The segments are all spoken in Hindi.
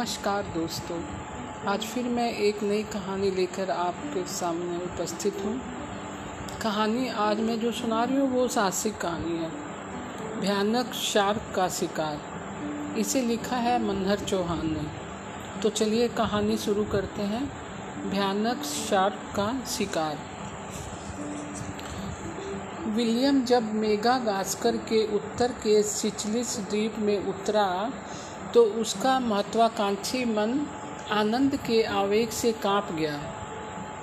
नमस्कार दोस्तों। आज फिर मैं एक नई कहानी लेकर आपके सामने उपस्थित हूँ। कहानी आज मैं जो सुना रही हूँ, वो साहसिक कहानी है। भयानक शार्क का शिकार। इसे लिखा है मनहर चौहान ने। तो चलिए कहानी शुरू करते हैं। भयानक शार्क का शिकार। विलियम जब मेगा गास्कर के उत्तर के सिचलिस द्वीप में उतरा तो उसका महत्वाकांक्षी मन आनंद के आवेग से काँप गया।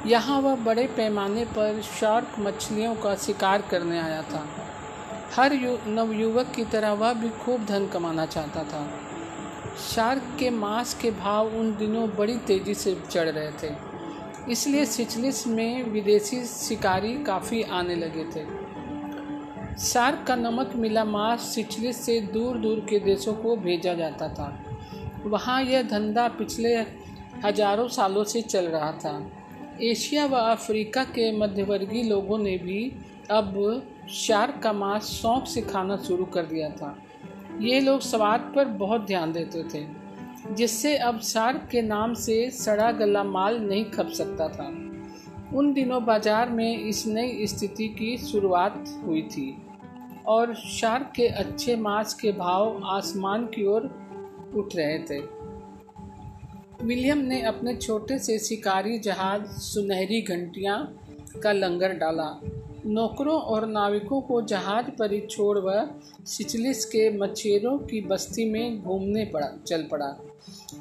यहाँ वह बड़े पैमाने पर शार्क मछलियों का शिकार करने आया था। हर यु, नवयुवक की तरह वह भी खूब धन कमाना चाहता था। शार्क के मांस के भाव उन दिनों बड़ी तेज़ी से चढ़ रहे थे। इसलिए सिचलिस में विदेशी शिकारी काफ़ी आने लगे थे। शार्क का नमक मिला मांस सिचलिस से दूर दूर के देशों को भेजा जाता था। वहाँ यह धंधा पिछले हज़ारों सालों से चल रहा था। एशिया व अफ्रीका के मध्यवर्गीय लोगों ने भी अब शार्क का मांस शौक से खाना शुरू कर दिया था। ये लोग स्वाद पर बहुत ध्यान देते थे, जिससे अब शार्क के नाम से सड़ा गला माल नहीं खप सकता था। उन दिनों बाज़ार में इस नई स्थिति की शुरुआत हुई थी। और शार्क के अच्छे मांस के भाव आसमान की ओर उठ रहे थे। विलियम ने अपने छोटे से शिकारी जहाज़ सुनहरी घंटियाँ का लंगर डाला। नौकरों और नाविकों को जहाज़ पर ही छोड़ वह सिचलिस के मछेरों की बस्ती में घूमने पड़ा, चल पड़ा।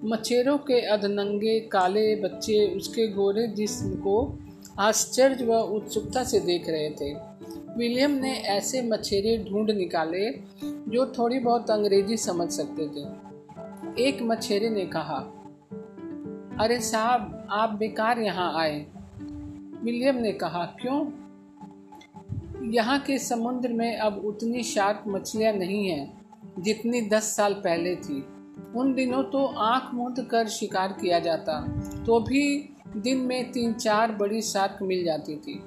मछेरों के अधनंगे काले बच्चे उसके गोरे जिस्म को आश्चर्य व उत्सुकता से देख रहे थे। विलियम ने ऐसे मछेरे ढूंढ निकाले जो थोड़ी बहुत अंग्रेज़ी समझ सकते थे। एक मछेरे ने कहा, अरे साहब, आप बेकार यहाँ आए। विलियम ने कहा, क्यों? यहाँ के समुद्र में अब उतनी शार्क मछलियाँ नहीं हैं, जितनी दस साल पहले थी। उन दिनों तो आँख मूंद कर शिकार किया जाता तो भी दिन में तीन चार बड़ी शार्क मिल जाती थी।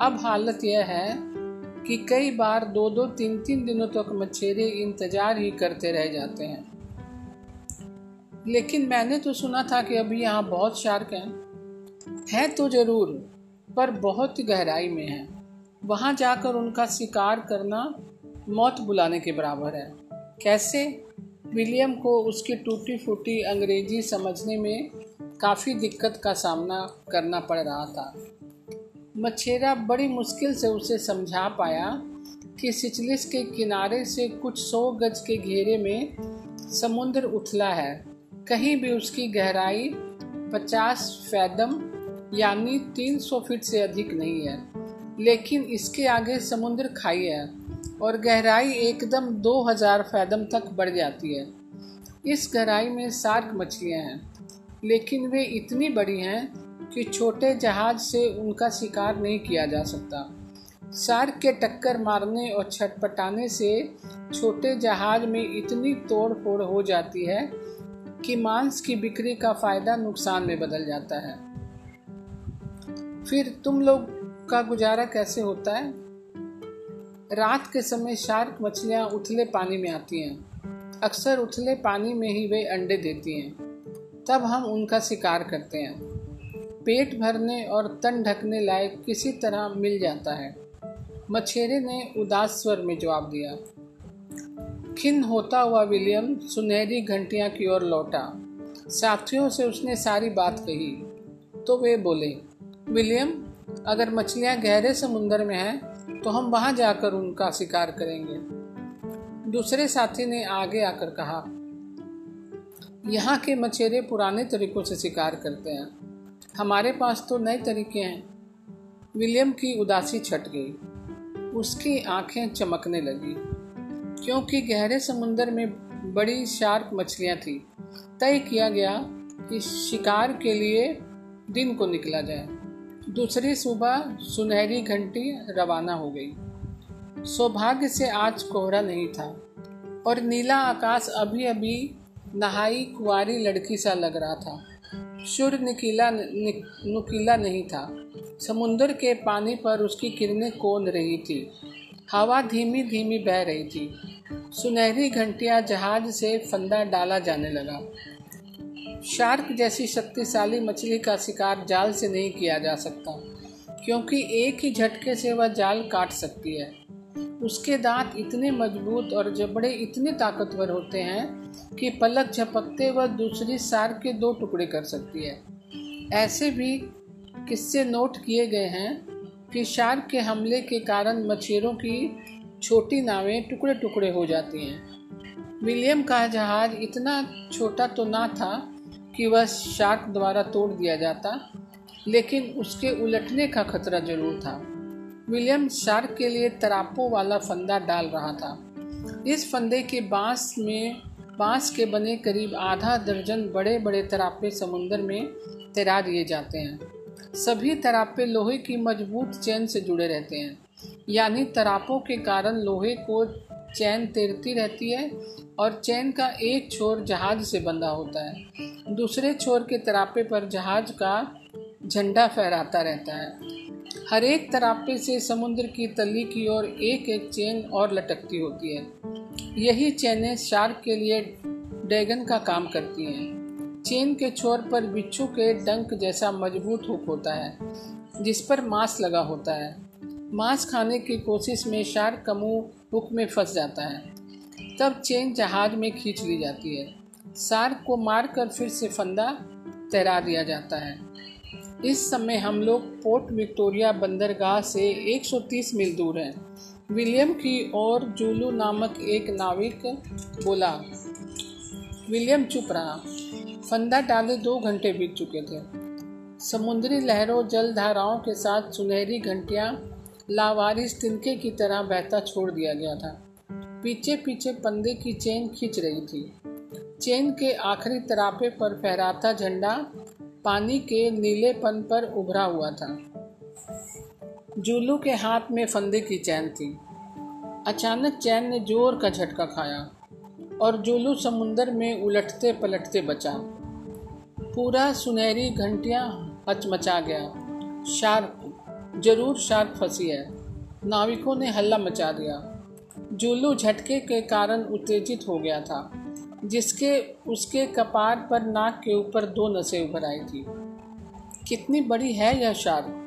अब हालत यह है कि कई बार दो दो तीन तीन दिनों तक मछेरे इंतज़ार ही करते रह जाते हैं। लेकिन मैंने तो सुना था कि अभी यहाँ बहुत शार्क हैं। है तो ज़रूर, पर बहुत गहराई में है। वहाँ जाकर उनका शिकार करना मौत बुलाने के बराबर है। कैसे? विलियम को उसकी टूटी फूटी अंग्रेज़ी समझने में काफ़ी दिक्कत का सामना करना पड़ रहा था। मछेरा बड़ी मुश्किल से उसे समझा पाया कि सिचलिस के किनारे से कुछ सौ गज के घेरे में समुद्र उथला है। कहीं भी उसकी गहराई पचास फैदम यानी तीन सौ फीट से अधिक नहीं है, लेकिन इसके आगे समुद्र खाई है और गहराई एकदम दो हज़ार फैदम तक बढ़ जाती है। इस गहराई में सार्क मछलियाँ हैं, लेकिन वे इतनी बड़ी हैं कि छोटे जहाज़ से उनका शिकार नहीं किया जा सकता। शार्क के टक्कर मारने और छटपटाने से छोटे जहाज़ में इतनी तोड़ फोड़ हो जाती है कि मांस की बिक्री का फ़ायदा नुकसान में बदल जाता है। फिर तुम लोग का गुजारा कैसे होता है? रात के समय शार्क मछलियाँ उथले पानी में आती हैं। अक्सर उथले पानी में ही वे अंडे देती हैं। तब हम उनका शिकार करते हैं। पेट भरने और तन ढकने लायक किसी तरह मिल जाता है। मछेरे ने उदास स्वर में जवाब दिया। खिन होता हुआ विलियम सुनहरी घंटिया की ओर लौटा। साथियों से उसने सारी बात कही। तो वे बोले, विलियम, अगर मछलियाँ गहरे समुद्र में हैं तो हम वहाँ जाकर उनका शिकार करेंगे। दूसरे साथी ने आगे आकर कहा, यहाँ के मछेरे पुराने तरीकों से शिकार करते हैं। हमारे पास तो नए तरीके हैं। विलियम की उदासी छट गई। उसकी आँखें चमकने लगी, क्योंकि गहरे समुंदर में बड़ी शार्क मछलियाँ थी। तय किया गया कि शिकार के लिए दिन को निकला जाए। दूसरी सुबह सुनहरी घंटी रवाना हो गई। सौभाग्य से आज कोहरा नहीं था, और नीला आकाश अभी अभी नहाई कुआरी लड़की सा लग रहा था। सूर्य निकीला नुकीला नहीं था। समुंदर के पानी पर उसकी किरणें कोन रही थी। हवा धीमी धीमी बह रही थी। सुनहरी घंटियाँ जहाज़ से फंदा डाला जाने लगा। शार्क जैसी शक्तिशाली मछली का शिकार जाल से नहीं किया जा सकता, क्योंकि एक ही झटके से वह जाल काट सकती है। उसके दांत इतने मज़बूत और जबड़े इतने ताकतवर होते हैं कि पलक झपकते वह दूसरी सार के दो टुकड़े कर सकती है। ऐसे भी किस्से नोट किए गए हैं कि शार्क के हमले के कारण मछेरों की छोटी नावें टुकड़े टुकड़े हो जाती हैं। विलियम का जहाज़ इतना छोटा तो ना था कि वह शार्क द्वारा तोड़ दिया जाता, लेकिन उसके उलटने का खतरा ज़रूर था। विलियम शार्क के लिए तरापों वाला फंदा डाल रहा था। इस फंदे के बाँस में, बाँस के बने करीब आधा दर्जन बड़े बड़े तरापे समुंदर में तैरा दिए जाते हैं। सभी तरापे लोहे की मज़बूत चैन से जुड़े रहते हैं। यानी तरापों के कारण लोहे को चैन तैरती रहती है और चैन का एक छोर जहाज़ से बंधा होता है। दूसरे छोर के तरापे पर जहाज़ का झंडा फहराता रहता है। हर एक तरापे से समुद्र की तली की ओर एक एक चेन और लटकती होती है। यही चैनें शार्क के लिए डैगन का काम करती हैं। चेन के छोर पर बिच्छू के डंक जैसा मज़बूत हुक होता है, जिस पर मांस लगा होता है। मांस खाने की कोशिश में शार्क का मुँह हुक में फंस जाता है। तब चेन जहाज़ में खींच ली जाती है। शार्क को मारकर फिर से फंदा तैरा दिया जाता है। इस समय हम लोग पोर्ट विक्टोरिया बंदरगाह से 130 मील दूर हैं। विलियम की और जूलू नामक एक नाविक बोला, विलियम, चुप रहा। फंदा डाले दो घंटे बीत चुके थे। समुद्री लहरों, जल धाराओं के साथ सुनहरी घंटियाँ, लावारिस तिनके की तरह बहता छोड़ दिया गया था। पीछे पीछे पंदे की चेन खींच रही थी। चेन के आखिरी तरापे पर फहराता झंडा पानी के नीलेपन पर उभरा हुआ था। जूलू के हाथ में फंदे की चैन थी। अचानक चैन ने ज़ोर का झटका खाया और जूलू समुंदर में उलटते पलटते बचा। पूरा सुनहरी घंटियाँ हचमचा गया। शार्क, ज़रूर शार्क फंसी है। नाविकों ने हल्ला मचा दिया। जूलू झटके के कारण उत्तेजित हो गया था। जिसके, उसके कपार पर नाक के ऊपर दो नसें उभर आई थी। कितनी बड़ी है यह शार्क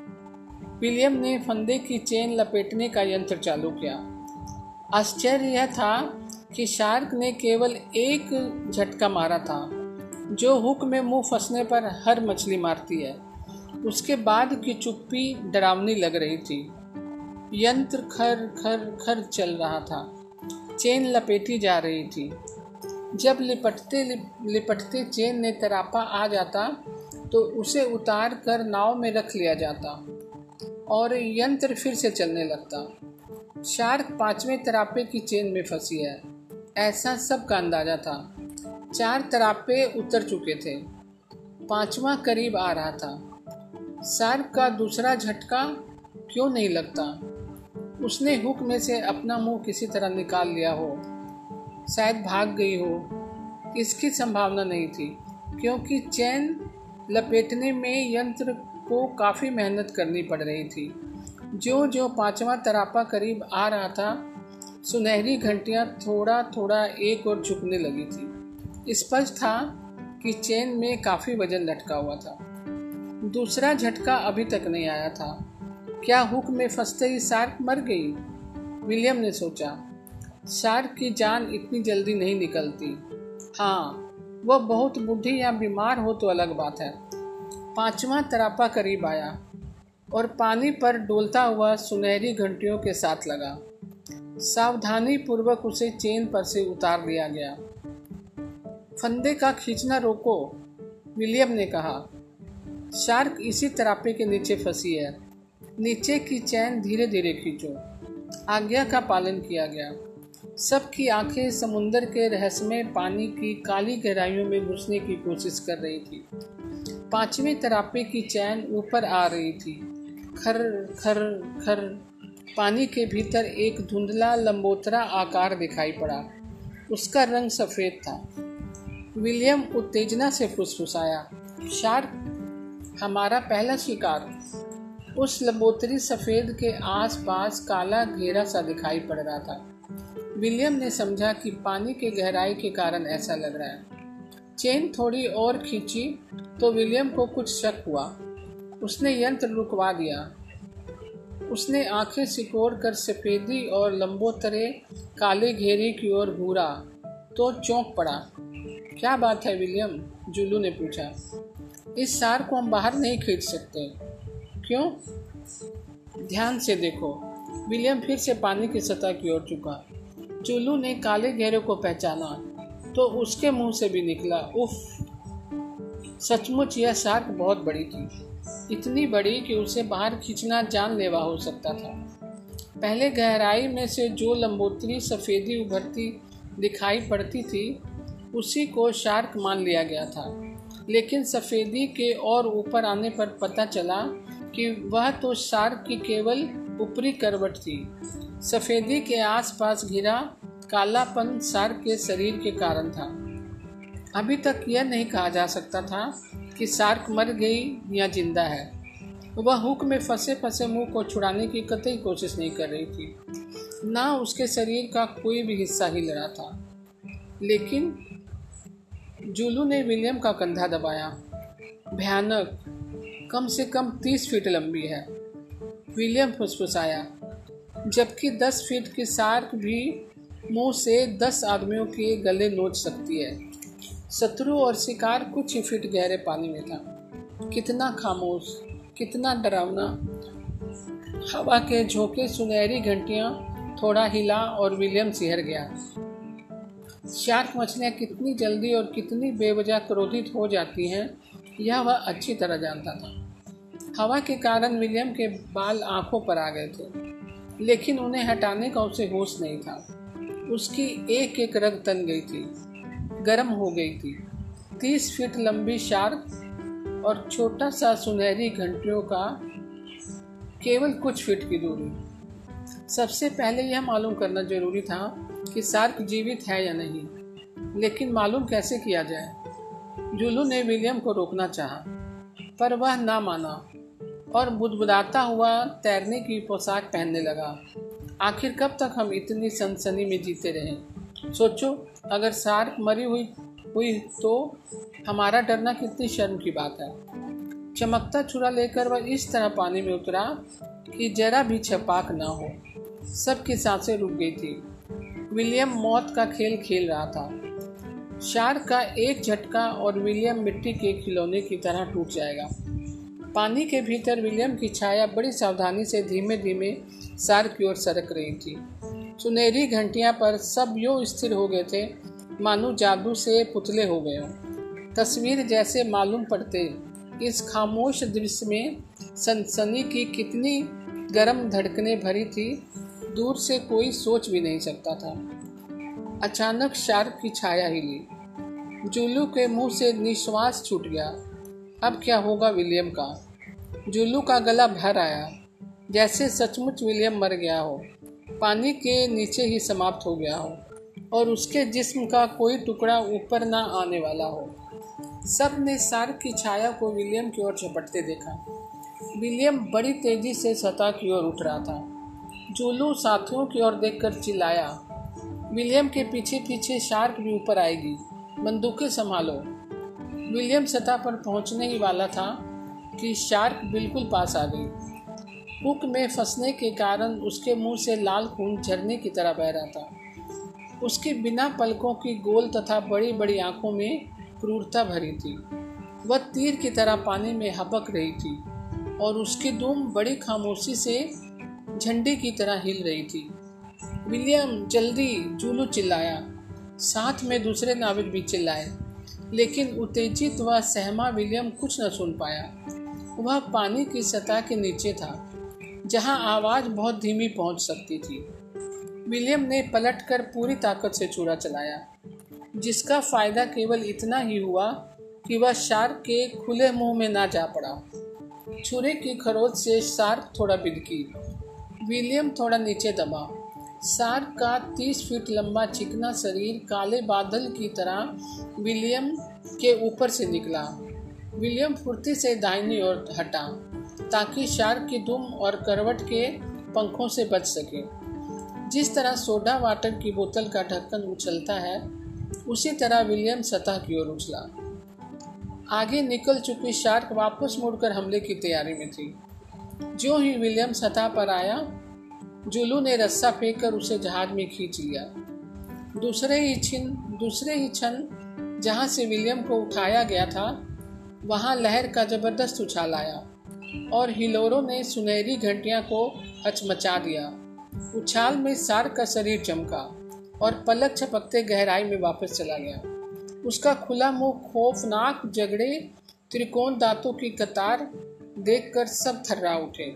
विलियम ने फंदे की चेन लपेटने का यंत्र चालू किया। आश्चर्य यह था कि शार्क ने केवल एक झटका मारा था, जो हुक में मुँह फंसने पर हर मछली मारती है। उसके बाद की चुप्पी डरावनी लग रही थी। यंत्र खर खर खर चल रहा था। चेन लपेटी जा रही थी। जब लिपटते लिपटते चेन ने तरापा आ जाता तो उसे उतार कर नाव में रख लिया जाता, और यंत्र फिर से चलने लगता। शार्क पाँचवें तरापे की चेन में फंसी है। ऐसा सबका अंदाज़ा था। चार तरापे उतर चुके थे। पांचवा करीब आ रहा था। शार्क का दूसरा झटका क्यों नहीं लगता? उसने हुक में से अपना मुँह किसी तरह निकाल लिया हो। शायद भाग गई हो। इसकी संभावना नहीं थी, क्योंकि चैन लपेटने में यंत्र को काफ़ी मेहनत करनी पड़ रही थी। जो जो पांचवा तरापा करीब आ रहा था, सुनहरी घंटियाँ थोड़ा थोड़ा एक और झुकने लगी थी। स्पष्ट था कि चेन में काफ़ी वज़न लटका हुआ था। दूसरा झटका अभी तक नहीं आया था। क्या हुक में फंसते ही शार्क मर गई? विलियम ने सोचा। शार्क की जान इतनी जल्दी नहीं निकलती। हाँ वह बहुत बूढ़ी या बीमार हो तो अलग बात है। पांचवा तरापा करीब आया और पानी पर डोलता हुआ सुनहरी घंटियों के साथ लगा। सावधानी पूर्वक उसे चेन पर से उतार दिया गया। फंदे का खींचना रोको, विलियम ने कहा। शार्क इसी तरापे के नीचे फंसी है। नीचे की चैन धीरे धीरे खींचो। आज्ञा का पालन किया गया। सबकी आँखें समुंदर के रहस्यमय पानी की काली गहराइयों में घुसने की कोशिश कर रही थी। पाँचवें तरापे की चैन ऊपर आ रही थी। खर खर खर। पानी के भीतर एक धुंधला लंबोतरा आकार दिखाई पड़ा। उसका रंग सफ़ेद था। विलियम उत्तेजना से फुसफुसाया, शार्क, हमारा पहला शिकार। उस लंबोतरी सफ़ेद के आसपास काला घेरा सा दिखाई पड़ रहा था। विलियम ने समझा कि पानी के गहराई के कारण ऐसा लग रहा है। चेन थोड़ी और खींची तो विलियम को कुछ शक हुआ। उसने यंत्र रुकवा दिया। उसने आँखें सिकोड़ कर सफ़ेदी और लंबोतरे काले घेरे की ओर घूरा तो चौंक पड़ा। क्या बात है, विलियम? जुलू ने पूछा। इस सार को हम बाहर नहीं खींच सकते। क्यों? ध्यान से देखो। विलियम फिर से पानी की सतह की ओर चुका चुल्लू ने काले घेरे को पहचाना तो उसके मुँह से भी निकला, उफ, सचमुच यह शार्क बहुत बड़ी थी। इतनी बड़ी कि उसे बाहर खींचना जानलेवा हो सकता था। पहले गहराई में से जो लंबोतरी सफ़ेदी उभरती दिखाई पड़ती थी, उसी को शार्क मान लिया गया था। लेकिन सफ़ेदी के और ऊपर आने पर पता चला कि वह तो शार्क की केवल ऊपरी करवट थी। सफ़ेदी के आसपास घिरा कालापन शार्क के शरीर के कारण था। अभी तक यह नहीं कहा जा सकता था कि सार्क मर गई या ज़िंदा है। वह हुक में फंसे फंसे मुँह को छुड़ाने की कतई कोशिश नहीं कर रही थी। ना उसके शरीर का कोई भी हिस्सा हिल रहा था। लेकिन जूलू ने विलियम का कंधा दबाया। भयानक, कम से कम तीस फीट लंबी है। विलियम फुसफुसाया। जबकि दस फीट की सार्क भी मुँह से दस आदमियों के गले नोच सकती है। शत्रु और शिकार कुछ ही फीट गहरे पानी में था। कितना खामोश, कितना डरावना। हवा के झोंके सुनहरी घंटियाँ थोड़ा हिला और विलियम सिहर गया। शार्क मछलियाँ कितनी जल्दी और कितनी बेवजह क्रोधित हो जाती हैं, यह वह अच्छी तरह जानता था। हवा के कारण विलियम के बाल आँखों पर आ गए थे। लेकिन उन्हें हटाने का उसे होश नहीं था। उसकी एक एक रग तन गई थी गर्म हो गई थी। तीस फीट लंबी शार्क और छोटा सा सुनहरी घंटियों का केवल कुछ फीट की दूरी। सबसे पहले यह मालूम करना ज़रूरी था कि शार्क जीवित है या नहीं लेकिन मालूम कैसे किया जाए? जुलू ने विलियम को रोकना चाहा, पर वह ना माना। और बुदबुदाता हुआ तैरने की पोशाक पहनने लगा। आखिर कब तक हम इतनी सनसनी में जीते रहें? सोचो, अगर सार्क मरी हुई हुई तो हमारा डरना कितनी शर्म की बात है। चमकता छुरा लेकर वह इस तरह पानी में उतरा कि जरा भी छपाक ना हो। सबकी साँसें रुक गई थी। विलियम मौत का खेल खेल रहा था। शार्क का एक झटका और विलियम मिट्टी के खिलौने की तरह टूट जाएगा। पानी के भीतर विलियम की छाया बड़ी सावधानी से धीमे धीमे सार की ओर सरक रही थी। सुनहरी घंटियाँ पर सब यो स्थिर हो गए थे। मानो जादू से पुतले हो गए हों। तस्वीर जैसे मालूम पड़ते। इस खामोश दृश्य में सनसनी की कितनी गर्म धड़कने भरी थी, दूर से कोई सोच भी नहीं सकता था। अचानक शार्क की छाया हिली। जूलू के मुँह से निश्वास छूट गया। अब क्या होगा विलियम का? जूलू का गला भर आया, जैसे सचमुच विलियम मर गया हो। पानी के नीचे ही समाप्त हो गया हो, और उसके जिस्म का कोई टुकड़ा ऊपर ना आने वाला हो। सबने सार्क की छाया को विलियम की ओर झपटते देखा। विलियम बड़ी तेज़ी से सतह की ओर उठ रहा था। जूलू साथियों की ओर देखकर चिल्लाया, विलियम के पीछे पीछे शार्क भी ऊपर आएगी, बंदूकें संभालो। विलियम सतह पर पहुँचने ही वाला था कि शार्क बिल्कुल पास आ गई। हुक में फंसने के कारण उसके मुँह से लाल खून झरने की तरह बह रहा था। उसकी बिना पलकों की गोल तथा बड़ी बड़ी आँखों में क्रूरता भरी थी। वह तीर की तरह पानी में हपक रही थी और उसकी दुम बड़ी खामोशी से झंडे की तरह हिल रही थी। विलियम जल्दी जूलू चिल्लाया, साथ में दूसरे नाविक भी चिल्लाए, लेकिन उत्तेजित व सहमा विलियम कुछ न सुन पाया। वह पानी की सतह के नीचे था, जहाँ आवाज़ बहुत धीमी पहुँच सकती थी। विलियम ने पलटकर पूरी ताकत से छुरा चलाया, जिसका फ़ायदा केवल इतना ही हुआ कि वह शार्क के खुले मुँह में ना जा पड़ा। छुरे की खरोच से शार्क थोड़ा बिदकी। विलियम थोड़ा नीचे दबा। शार्क का तीस फीट लंबा चिकना शरीर काले बादल की तरह विलियम के ऊपर से निकला। विलियम फुर्ती से दाहिनी ओर हटा, ताकि शार्क की दुम और करवट के पंखों से बच सके। जिस तरह सोडा वाटर की बोतल का ढक्कन उछलता है, उसी तरह विलियम सतह की ओर उछला। आगे निकल चुकी शार्क वापस मुड़कर हमले की तैयारी में थी। जो ही विलियम सतह पर आया, जुलू ने रस्सा फेंक कर उसे जहाज़ में खींच लिया। दूसरे ही छिन, दूसरे ही क्षण जहाँ से विलियम को उठाया गया था वहाँ लहर का ज़बरदस्त उछाल आया और हिलोरों ने सुनहरी घंटियाँ को हचमचा दिया। उछाल में सार का शरीर चमका और पलक छपकते गहराई में वापस चला गया। उसका खुला मुँह खौफनाक जगड़े त्रिकोण दांतों की कतार देखकर सब थर्रा उठे।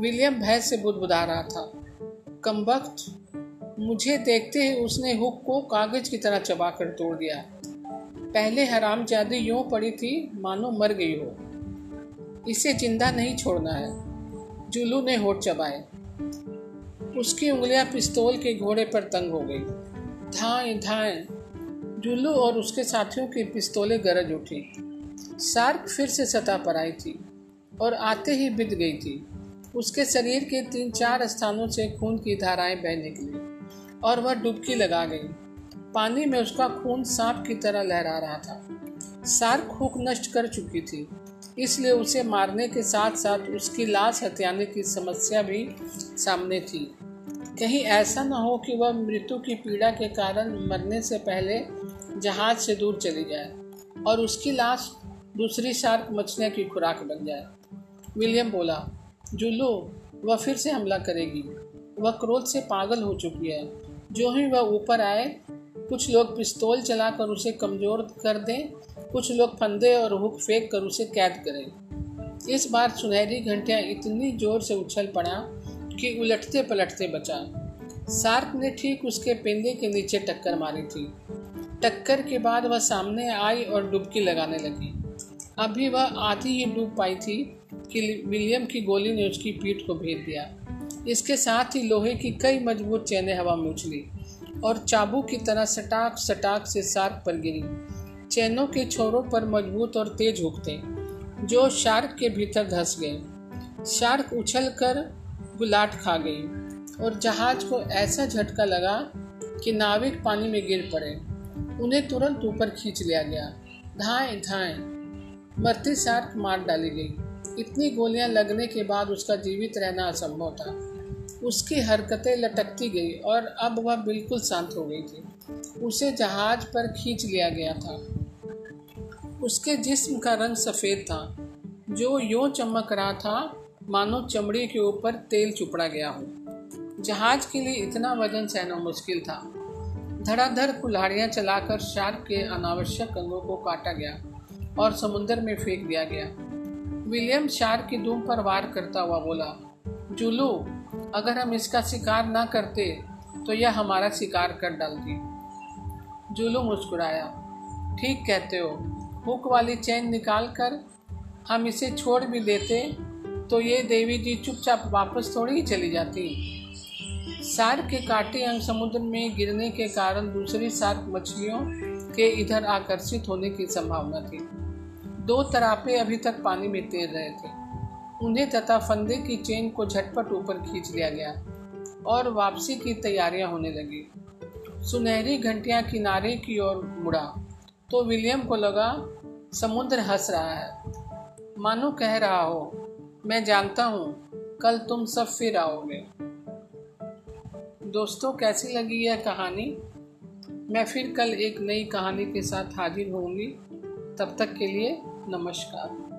विलियम भय से बुदबुदा रहा था। कम वक्त मुझे देखते ही उसने हुक को कागज़ की तरह चबाकर तोड़ दिया। पहले हराम जादी यूँ पड़ी थी, मानो मर गई हो। इसे ज़िंदा नहीं छोड़ना है जुलू ने होठ चबाए। उसकी उंगलियाँ पिस्तौल के घोड़े पर तंग हो गई। धाए धाए, जुल्लू और उसके साथियों की पिस्तौलें गरज उठी। सार्क फिर से सतह पर आई थी और आते ही बिद गई थी। उसके शरीर के तीन चार स्थानों से खून की धाराएँ बह निकली और वह डुबकी लगा गई। पानी में उसका खून सांप की तरह लहरा रहा था। सार्क हुक नष्ट कर चुकी थी, इसलिए उसे मारने के साथ साथ उसकी लाश हथियाने की समस्या भी सामने थी। कहीं ऐसा न हो कि वह मृत्यु की पीड़ा के कारण मरने से पहले जहाज़ से दूर चली जाए और उसकी लाश दूसरी शार्क मछलियाँ की खुराक बन जाए। विलियम बोला, जुल्लू, वह फिर से हमला करेगी। वह क्रोध से पागल हो चुकी है। जो ही वह ऊपर आए कुछ लोग पिस्तौल चलाकर उसे कमज़ोर कर दें, कुछ लोग फंदे और हुक फेंक कर उसे कैद करें। इस बार सुनहरी घंटियाँ इतनी ज़ोर से उछल पड़ा कि उलटते पलटते बचा। सार्क ने ठीक उसके पेंदे के नीचे टक्कर मारी थी। टक्कर के बाद वह सामने आई और डुबकी लगाने लगी। अभी वह आधी ही डूब पाई थी कि विलियम की गोली ने उसकी पीठ को भेद दिया। इसके साथ ही लोहे की कई मज़बूत चैनें हवा में उछली। और चाबू की तरह सटाक सटाक से सार्क पर गिरी। चैनों के छोरों पर मज़बूत और तेज हुकते जो शार्क के भीतर धस गए। शार्क उछल कर गुलाट खा गई और जहाज़ को ऐसा झटका लगा कि नाविक पानी में गिर पड़े। उन्हें तुरंत ऊपर खींच लिया गया। धाए धाए, मरती शार्क मार डाली गई। इतनी गोलियाँ लगने के बाद उसका जीवित रहना असंभव था। उसकी हरकतें लटकती गई और अब वह बिल्कुल शांत हो गई थी। उसे जहाज़ पर खींच लिया गया था। उसके जिस्म का रंग सफ़ेद था। जो यूँ चमक रहा था, मानो चमड़ी के ऊपर तेल चुपड़ा गया हो। जहाज़ के लिए इतना वज़न सहना मुश्किल था। धड़ाधड़ कुल्हाड़ियाँ चलाकर शार्क के अनावश्यक अंगों को काटा गया और समुद्र में फेंक दिया गया। विलियम शार्क की धूम पर वार करता हुआ बोला, जूलू अगर हम इसका शिकार ना करते तो यह हमारा शिकार कर डालती। जुलू मुस्कुराया। ठीक कहते हो। हुक वाली चैन निकाल कर हम इसे छोड़ भी देते तो ये देवी जी चुपचाप वापस थोड़ी ही चली जाती। सार के काटे अंग समुद्र में गिरने के कारण दूसरी सार्क मछलियों के इधर आकर्षित होने की संभावना थी। दो तरापे अभी तक पानी में तैर रहे थे। उन्हें तथा फंदे की चेन को झटपट ऊपर खींच लिया गया और वापसी की तैयारियाँ होने लगी। सुनहरी घंटियाँ किनारे की ओर मुड़ा तो विलियम को लगा, समुद्र हंस रहा है। मानो कह रहा हो, मैं जानता हूँ, कल तुम सब फिर आओगे। दोस्तों, कैसी लगी यह कहानी? मैं फिर कल एक नई कहानी के साथ हाजिर होंगी तब तक के लिए नमस्कार।